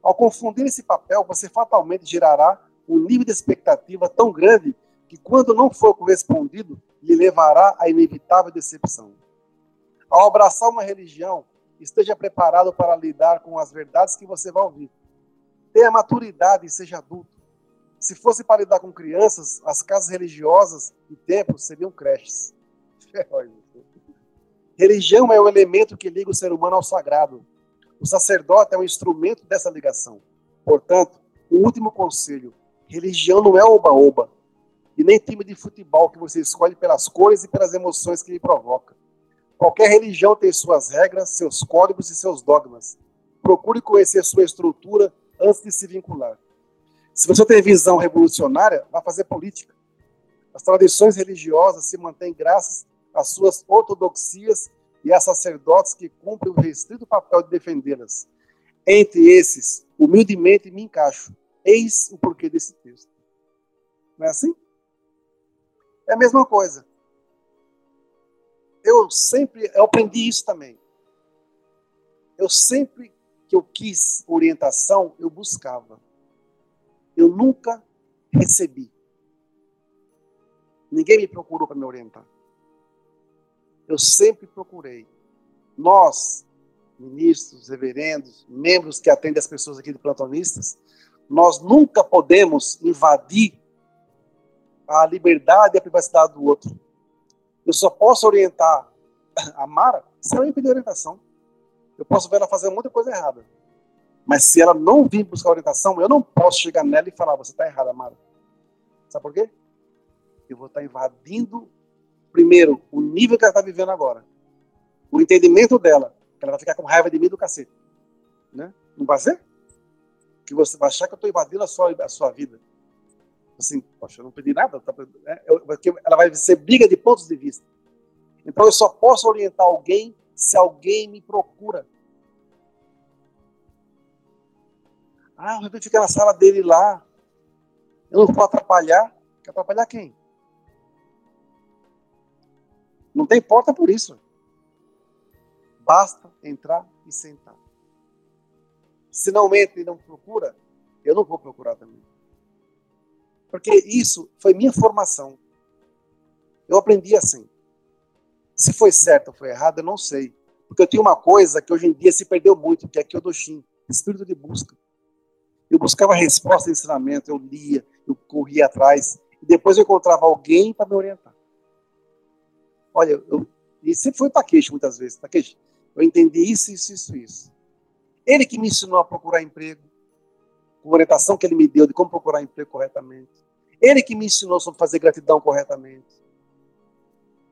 Ao confundir esse papel, você fatalmente gerará um nível de expectativa tão grande que, quando não for correspondido, lhe levará à inevitável decepção. Ao abraçar uma religião, esteja preparado para lidar com as verdades que você vai ouvir. Tenha maturidade e seja adulto. Se fosse para lidar com crianças, as casas religiosas e templos seriam creches. *laughs* Religião é o elemento que liga o ser humano ao sagrado. O sacerdote é um instrumento dessa ligação. Portanto, o último conselho: religião não é oba-oba, e nem time de futebol que você escolhe pelas cores e pelas emoções que lhe provoca. Qualquer religião tem suas regras, seus códigos e seus dogmas. Procure conhecer sua estrutura antes de se vincular. Se você tem visão revolucionária, vá fazer política. As tradições religiosas se mantêm graças às suas ortodoxias e a sacerdotes que cumprem o restrito papel de defendê-las. Entre esses, humildemente me encaixo. Eis o porquê desse texto. Não é assim? É a mesma coisa. Eu sempre, eu aprendi isso também. Eu sempre que eu quis orientação, eu buscava eu nunca recebi. Ninguém me procurou para me orientar. Eu sempre procurei. Nós, ministros, reverendos, membros que atendem as pessoas aqui de plantonistas, nós nunca podemos invadir a liberdade e a privacidade do outro. Eu só posso orientar a Mara se ela me pedir orientação. Eu posso ver ela fazer muita coisa errada. Mas se ela não vir buscar orientação, eu não posso chegar nela e falar: você está errada, Mara. Sabe por quê? Eu vou estar tá invadindo, primeiro, o nível que ela está vivendo agora. O entendimento dela, que ela vai ficar com raiva de mim do cacete. Né? Não vai ser? Que você vai achar que eu estou invadindo a sua, a sua vida. Assim, poxa, eu não pedi nada. Tá, é, eu, ela vai ser briga de pontos de vista. Então eu só posso orientar alguém se alguém me procura. Ah, o Rebelde fica na sala dele lá. Eu não vou atrapalhar. Quer atrapalhar quem? Não tem porta por isso. Basta entrar e sentar. Se não entra e não procura, eu não vou procurar também. Porque isso foi minha formação. Eu aprendi assim. Se foi certo ou foi errado, eu não sei. Porque eu tinha uma coisa que hoje em dia se perdeu muito, que é dou espírito de busca. Eu buscava resposta ensinamento, eu lia, eu corria atrás, e depois eu encontrava alguém para me orientar. Olha, eu, e sempre foi Takeshi muitas vezes. Takeshi, eu entendi isso, isso, isso, isso. Ele que me ensinou a procurar emprego, com orientação que ele me deu de como procurar emprego corretamente. Ele que me ensinou sobre fazer gratidão corretamente.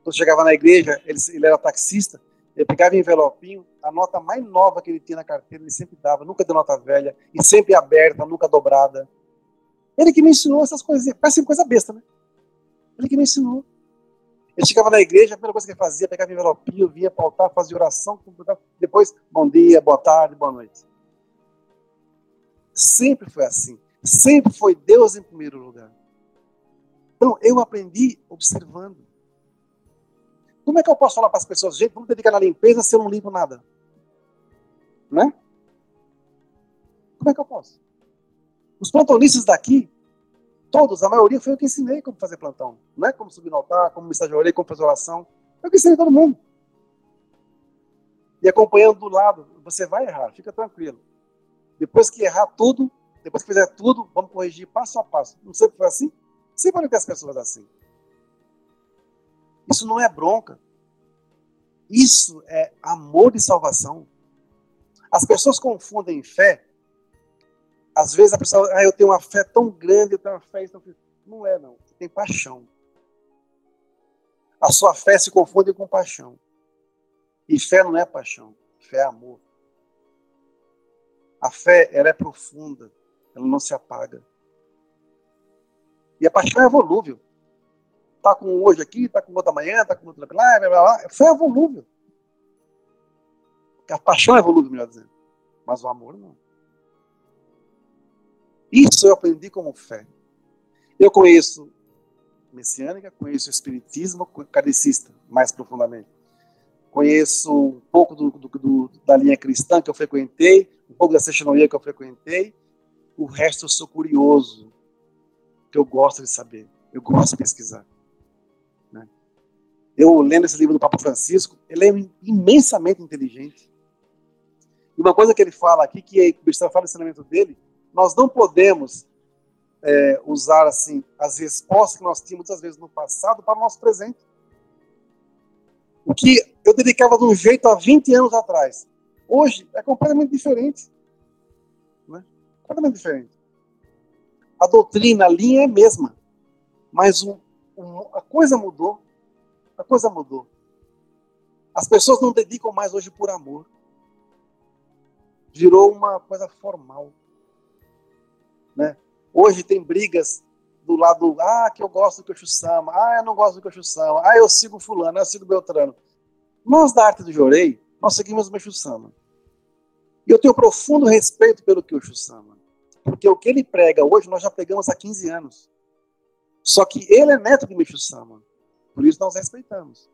Quando chegava na igreja, ele, ele era taxista, ele pegava envelopinho, a nota mais nova que ele tinha na carteira, ele sempre dava, nunca deu nota velha, e sempre aberta, nunca dobrada. Ele que me ensinou essas coisas, parece coisa besta, né? Ele que me ensinou. Ele chegava na igreja, a primeira coisa que ele fazia, pegava envelopinho, via pautar, fazia oração, depois, bom dia, boa tarde, boa noite. Sempre foi assim. Sempre foi Deus em primeiro lugar. Então, eu aprendi observando. Como é que eu posso falar para as pessoas, gente, vamos dedicar na limpeza se eu não limpo nada? Né? Como é que eu posso? Os plantonistas daqui, todos, a maioria foi eu que ensinei como fazer plantão. Não é como subir no altar, como mensagem orei, como fazer oração. Eu que ensinei todo mundo. E acompanhando do lado, você vai errar, fica tranquilo. Depois que errar tudo, depois que fizer tudo, vamos corrigir passo a passo. Não sei se foi assim? Sempre vai ter as pessoas assim. Isso não é bronca. Isso é amor de salvação. As pessoas confundem fé. Às vezes a pessoa, ah, eu tenho uma fé tão grande, eu tenho uma fé tão... Não é, não. Você tem paixão. A sua fé se confunde com paixão. E fé não é paixão, fé é amor. A fé, ela é profunda, ela não se apaga. E a paixão é volúvel. Tá com hoje aqui, tá com outro amanhã, tá com outro lá, blá, blá, blá. Fé é volúvel. A paixão é volúvel, melhor dizendo. Mas o amor não. Isso eu aprendi como fé. Eu conheço messiânica, conheço o espiritismo, cadecista, mais profundamente. Conheço um pouco do, do, do, da linha cristã que eu frequentei, um pouco da sextonomia que eu frequentei. O resto eu sou curioso, que eu gosto de saber, eu gosto de pesquisar. Né? Eu lendo esse livro do Papa Francisco, ele é imensamente inteligente. E uma coisa que ele fala aqui, que o Bispo fala no ensinamento dele, nós não podemos é, usar assim as respostas que nós tínhamos muitas vezes no passado para o nosso presente. O que eu dedicava de um jeito há 20 anos atrás, hoje é completamente diferente. Né? Completamente diferente. A doutrina, a linha é a mesma, mas um, a coisa mudou. A coisa mudou. As pessoas não dedicam mais hoje por amor. Virou uma coisa formal. Né? Hoje tem brigas do lado, ah, que eu gosto do Sama, ah, eu não gosto do Sama, ah, eu sigo fulano, eu sigo Beltrano. Nós da arte do Jorei, nós seguimos o Sama. E eu tenho profundo respeito pelo Sama. Porque o que ele prega hoje, nós já pregamos há 15 anos. Só que ele é neto de Micho Sama. Por isso nós respeitamos.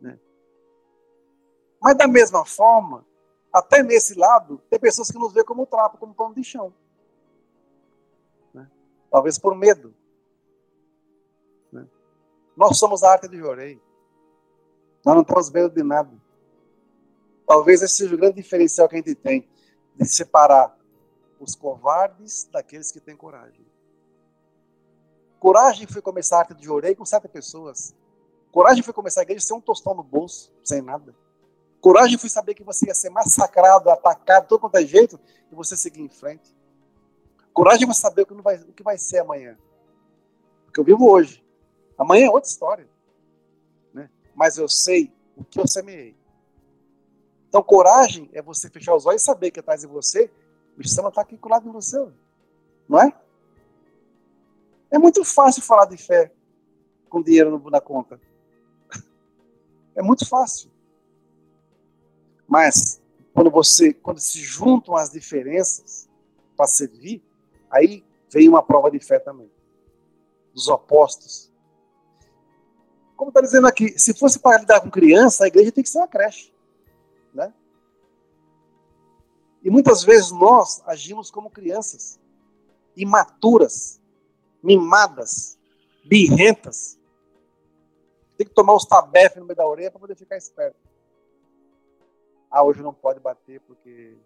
Né? Mas da mesma forma, até nesse lado, tem pessoas que nos vê como trapo, como pano de chão. Talvez por medo. Né? Nós somos a arte de Jorei. Nós não temos medo de nada. Talvez esse seja o grande diferencial que a gente tem de separar os covardes daqueles que têm coragem. Coragem foi começar a arte de Jorei com sete pessoas. Coragem foi começar a igreja sem um tostão no bolso, sem nada. Coragem foi saber que você ia ser massacrado, atacado, todo quanto é jeito, e você seguir em frente. Coragem foi saber o que, vai, o que vai ser amanhã. Porque eu vivo hoje. Amanhã é outra história. Né? Mas eu sei o que eu semeei. Então, coragem é você fechar os olhos e saber que atrás de você o Espírito está aqui colado em você. Não é? É muito fácil falar de fé com dinheiro na conta. É muito fácil. Mas quando você, quando se juntam as diferenças para servir, aí vem uma prova de fé também. Dos opostos. Como está dizendo aqui, se fosse para lidar com criança, a igreja tem que ser uma creche. Né? E muitas vezes nós agimos como crianças, imaturas, mimadas, birrentas. Tem que tomar os tabefes no meio da orelha para poder ficar esperto. Ah, hoje não pode bater porque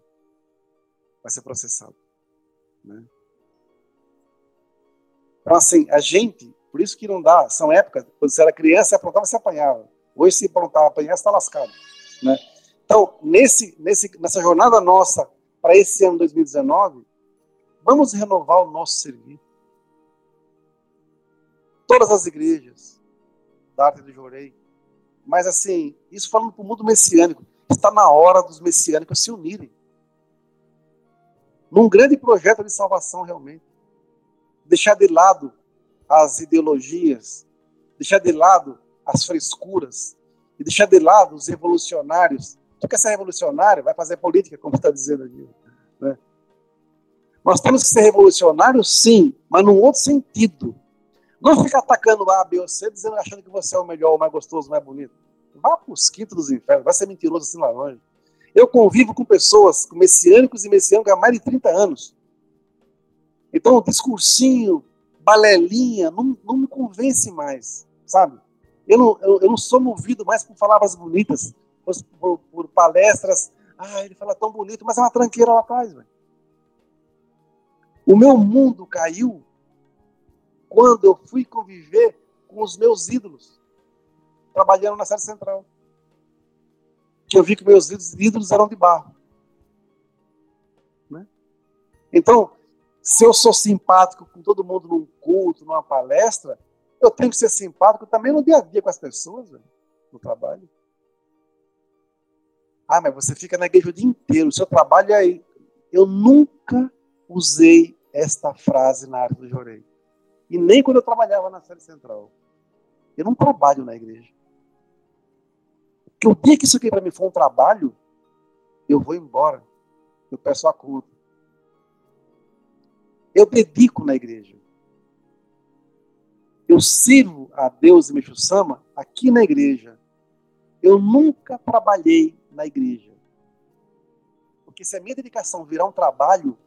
vai ser processado. Né? Então, assim, a gente, por isso que não dá, são épocas, quando você era criança, você aprontava, você apanhava. Hoje, se aprontar, apanhar, você está lascado. Né? Então, nesse, nesse, nessa jornada nossa para esse ano 2019, vamos renovar o nosso serviço. Todas as igrejas da Arte do Jorei, mas assim, isso falando para o mundo messiânico, está na hora dos messiânicos se unirem. Num grande projeto de salvação, realmente. Deixar de lado as ideologias, deixar de lado as frescuras, e deixar de lado os revolucionários. Tu quer ser revolucionário? Vai fazer política, como está dizendo aqui. Né? Nós temos que ser revolucionários, sim, mas num outro sentido. Não fica atacando A, B ou C, dizendo, achando que você é o melhor, o mais gostoso, o mais bonito. Vá para os quintos dos infernos, vai ser mentiroso assim lá longe. Eu convivo com pessoas, com messiânicos e messiânicos há mais de 30 anos. Então, o discursinho, balelinha, não, não me convence mais, sabe? Eu não, eu, eu não sou movido mais por palavras bonitas, por, por, palestras. Ah, ele fala tão bonito, mas é uma tranqueira lá atrás, velho. O meu mundo caiu quando eu fui conviver com os meus ídolos, trabalhando na sede central. Que eu vi que meus ídolos eram de barro. Né? Então, se eu sou simpático com todo mundo num culto, numa palestra, eu tenho que ser simpático também no dia a dia com as pessoas, no trabalho. Ah, mas você fica na igreja o dia inteiro, o seu trabalho é aí. Eu nunca usei esta frase na arte do Jorei. E nem quando eu trabalhava na série central. Eu não trabalho na igreja. Porque o dia que isso aqui para mim for um trabalho, eu vou embora. Eu peço a conta. Eu dedico na igreja. Eu sirvo a Deus e Meixo Sama aqui na igreja. Eu nunca trabalhei na igreja. Porque se a minha dedicação virar um trabalho,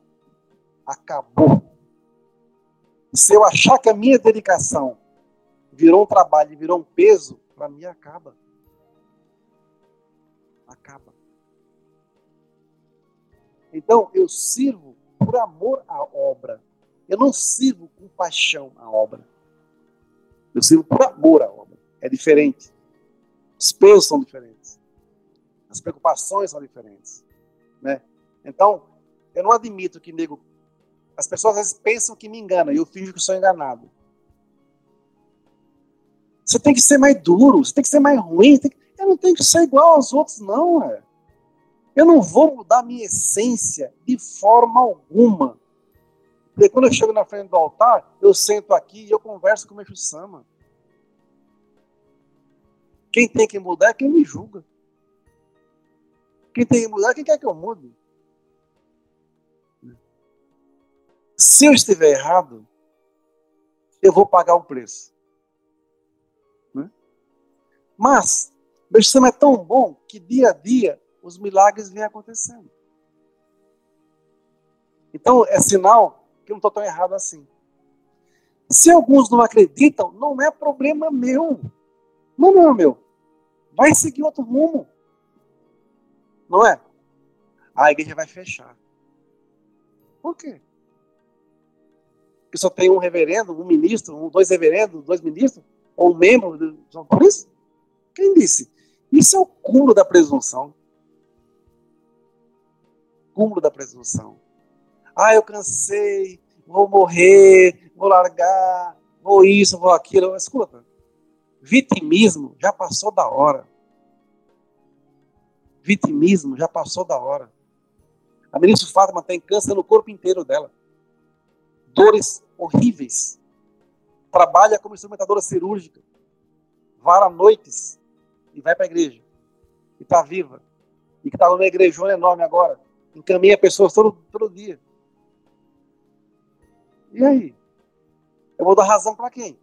acabou. Se eu achar que a minha dedicação virou um trabalho e virou um peso, para mim acaba. Acaba. Então, eu sirvo por amor à obra. Eu não sirvo com paixão à obra. Eu sirvo por amor à obra. É diferente. Os pesos são diferentes. As preocupações são diferentes. Né? Então, eu não admito que nego as pessoas às vezes pensam que me enganam e eu finjo que sou enganado. Você tem que ser mais duro, você tem que ser mais ruim. Que... Eu não tenho que ser igual aos outros, não. É. Eu não vou mudar minha essência de forma alguma. Porque quando eu chego na frente do altar, eu sento aqui e eu converso com o meu Sama. Quem tem que mudar é quem me julga. Quem tem que mudar é quem quer que eu mude. Se eu estiver errado, eu vou pagar um preço. Né? Mas, meu sistema é tão bom que dia a dia os milagres vêm acontecendo. Então, é sinal que eu não estou tão errado assim. Se alguns não acreditam, não é problema meu. Não, não meu. Vai seguir outro rumo. Não é? A igreja vai fechar. Por quê? que só tem um reverendo, um ministro, dois reverendos, dois ministros, ou um membro São Paulo? Quem disse? Isso é o cúmulo da presunção. Cúmulo da presunção. Ah, eu cansei, vou morrer, vou largar, vou isso, vou aquilo. Escuta, vitimismo já passou da hora. Vitimismo já passou da hora. A ministra Fátima tem câncer no corpo inteiro dela. Dores horríveis. Trabalha como instrumentadora cirúrgica. Vara noites e vai para a igreja. E está viva. E que está numa igrejona enorme agora. Encaminha pessoas todo, todo dia. E aí? Eu vou dar razão para quem?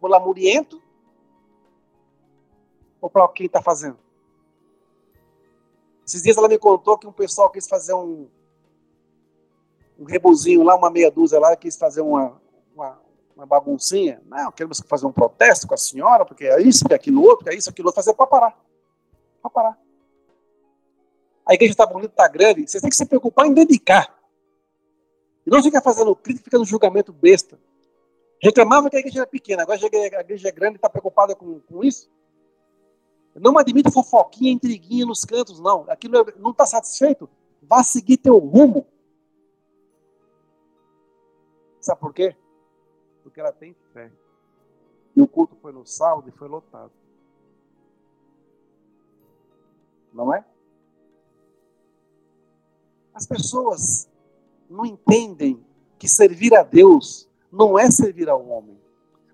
O lamuriento? Ou para quem está fazendo? Esses dias ela me contou que um pessoal quis fazer um, um rebuzinho lá, uma meia dúzia lá, quis fazer uma, uma, uma baguncinha. Não, queremos fazer um protesto com a senhora, porque é isso, que é aquilo outro, que é isso, aquilo outro, fazer para parar. Para parar. A igreja está bonita, está grande, vocês têm que se preocupar em dedicar. E não ficar fazendo crítica, ficando julgamento besta. Reclamava que a igreja era pequena, agora a igreja é grande e está preocupada com, com isso. Não admito fofoquinha, intriguinha nos cantos, não. Aquilo é, não está satisfeito? Vá seguir teu rumo. Sabe por quê? Porque ela tem fé. E o culto foi no sábado e foi lotado. Não é? As pessoas não entendem que servir a Deus não é servir ao homem.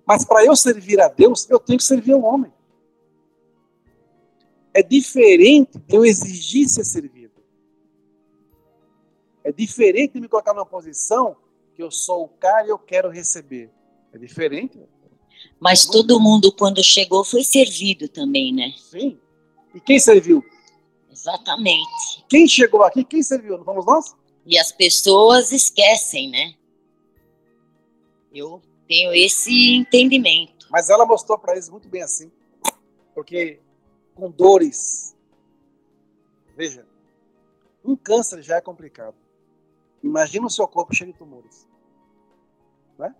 Mas para eu servir a Deus, eu tenho que servir ao homem. É diferente eu exigir ser servido. É diferente me colocar numa posição que eu sou o cara e eu quero receber. É diferente. Mas todo mundo, quando chegou, foi servido também, né? Sim. E quem serviu? Exatamente. Quem chegou aqui, quem serviu? Não fomos nós? E as pessoas esquecem, né? Eu tenho esse entendimento. Mas ela mostrou para eles muito bem assim. Porque com dores. Veja, um câncer já é complicado. Imagina o seu corpo cheio de tumores. Não é?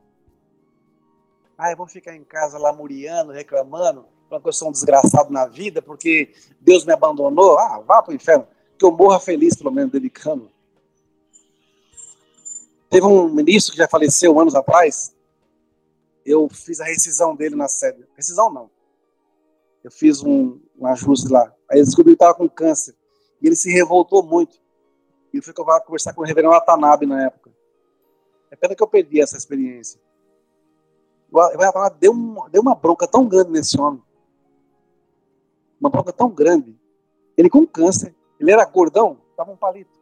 Ah, eu vou ficar em casa lamuriando, reclamando, falando que eu sou um desgraçado na vida porque Deus me abandonou. Ah, vá para o inferno. Que eu morra feliz, pelo menos, dedicando. Teve um ministro que já faleceu anos atrás. Eu fiz a rescisão dele na sede. Rescisão não. Eu fiz um, um ajuste lá. Aí ele descobriu que estava com câncer. E ele se revoltou muito. E eu fui conversar com o reverendo Watanabe na época. É pena que eu perdi essa experiência. O Watanabe deu, deu uma bronca tão grande nesse homem. Uma bronca tão grande. Ele com câncer. Ele era gordão, estava um palito.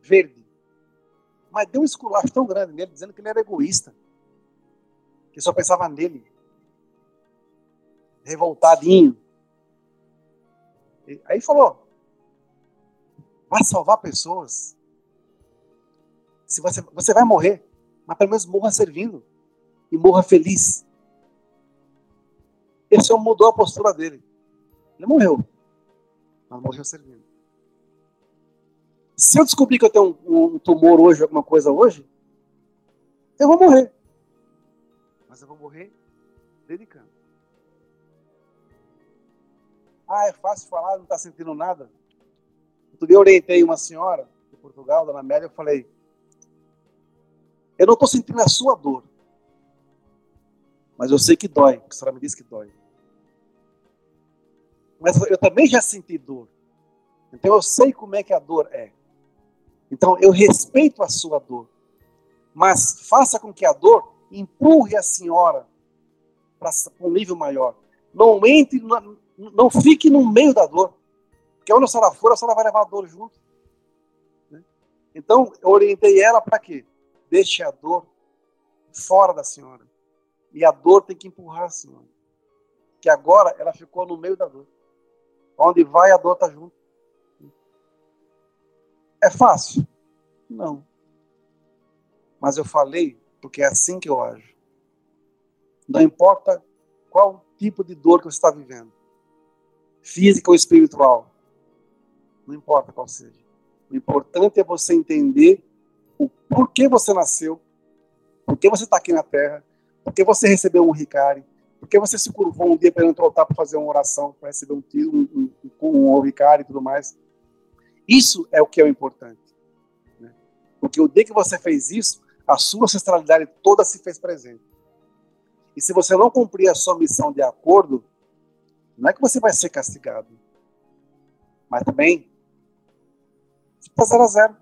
Verde. Mas deu um esculacho tão grande nele, dizendo que ele era egoísta. Que só pensava nele. Revoltadinho. Aí falou: vai salvar pessoas. Se você, você vai morrer, mas pelo menos morra servindo e morra feliz. Esse homem mudou a postura dele. Ele morreu, mas morreu servindo. Se eu descobrir que eu tenho um, um tumor hoje, alguma coisa hoje, eu vou morrer. Mas eu vou morrer dedicando. Ah, é fácil falar, não está sentindo nada. Outro dia eu orientei uma senhora de Portugal, Dona Amélia, eu falei, eu não estou sentindo a sua dor, mas eu sei que dói, porque a senhora me disse que dói. Mas eu também já senti dor. Então eu sei como é que a dor é. Então eu respeito a sua dor. Mas faça com que a dor empurre a senhora para um nível maior. Não entre, não, não fique no meio da dor. Porque onde a senhora for, a senhora vai levar a dor junto. Né? Então, eu orientei ela para quê? Deixe a dor fora da senhora. E a dor tem que empurrar a senhora. Que agora ela ficou no meio da dor. Onde vai, a dor está junto. É fácil? Não. Mas eu falei porque é assim que eu ajo. Não importa qual tipo de dor que você está vivendo física ou espiritual. Não importa qual seja. O importante é você entender o porquê você nasceu, por que você está aqui na Terra, por que você recebeu um ricari, por que você se curvou um dia para entrar altar para fazer uma oração, para receber um tiro, um, um, um, e tudo mais. Isso é o que é o importante. Né? Porque o dia que você fez isso, a sua ancestralidade toda se fez presente. E se você não cumprir a sua missão de acordo, não é que você vai ser castigado, mas também fica zero a zero.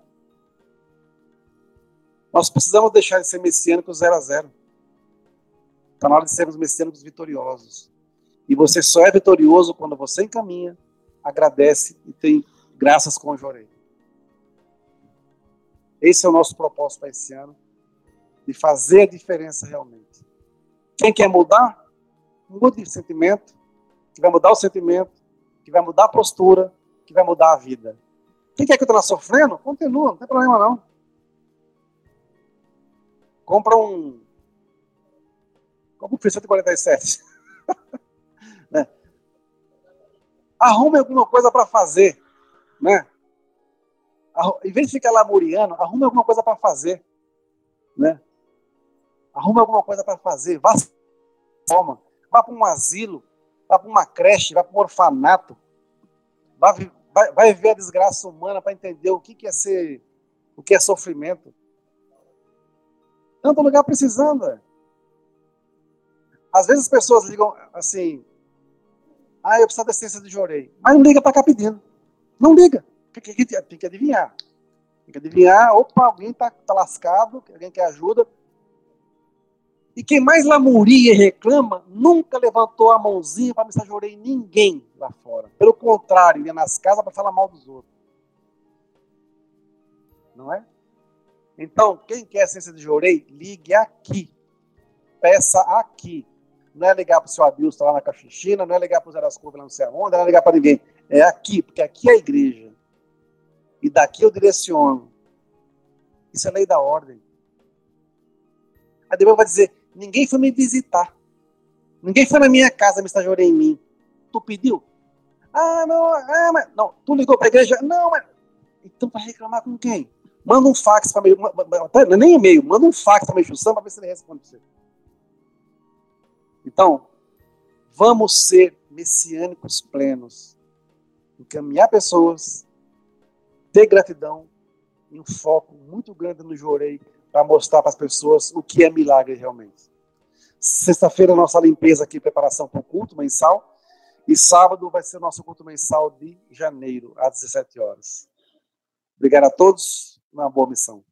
Nós precisamos deixar de ser messiânicos zero a zero. Está na hora de sermos messiânicos vitoriosos. E você só é vitorioso quando você encaminha, agradece e tem graças com o jorei. Esse é o nosso propósito para esse ano, de fazer a diferença realmente. Quem quer mudar, mude de sentimento, que vai mudar o sentimento, que vai mudar a postura, que vai mudar a vida. Quem quer que eu sofrendo, continua, não tem problema não. Compra um. Compra um 147. né? Arrume alguma coisa para fazer. Né? em vez de ficar lamuriando, arrume alguma coisa para fazer. Né? Arrume alguma coisa para fazer. Vá forma. Vá para um asilo, vá para uma creche, vá para um orfanato. Vá, vai, vai ver a desgraça humana para entender o que, que é ser, o que é sofrimento. Tanto lugar precisando. É. Às vezes as pessoas ligam assim, ah, eu preciso da assistência de Jorei. Mas não liga para cá pedindo. Não liga. Tem que, tem que adivinhar. Tem que adivinhar, opa, alguém está tá lascado, alguém quer ajuda. E quem mais lamuria e reclama nunca levantou a mãozinha para mensagear ninguém lá fora. Pelo contrário, ia nas casas para falar mal dos outros. Não é? Então, quem quer ciência de Jorei, ligue aqui. Peça aqui. Não é ligar para o seu Adilson lá na Caxixina, não é ligar para o Zé das Curvas lá não sei não é ligar para ninguém. É aqui, porque aqui é a igreja. E daqui eu direciono. Isso é lei da ordem. Aí depois vai dizer, ninguém foi me visitar. Ninguém foi na minha casa me estagiar em mim. Tu pediu? Ah, não, ah, mas, não. Tu ligou para a igreja? Não, mas. Então vai reclamar com quem? Manda um fax para meio. Nem e-mail, manda um fax para meio para ver se ele responde para você. Então, vamos ser messiânicos plenos. Encaminhar pessoas, ter gratidão e um foco muito grande no Jorei para mostrar para as pessoas o que é milagre realmente. Sexta-feira, nossa limpeza aqui, preparação para o culto mensal. E sábado vai ser nosso culto mensal de janeiro, às 17 horas. Obrigado a todos. Uma boa missão.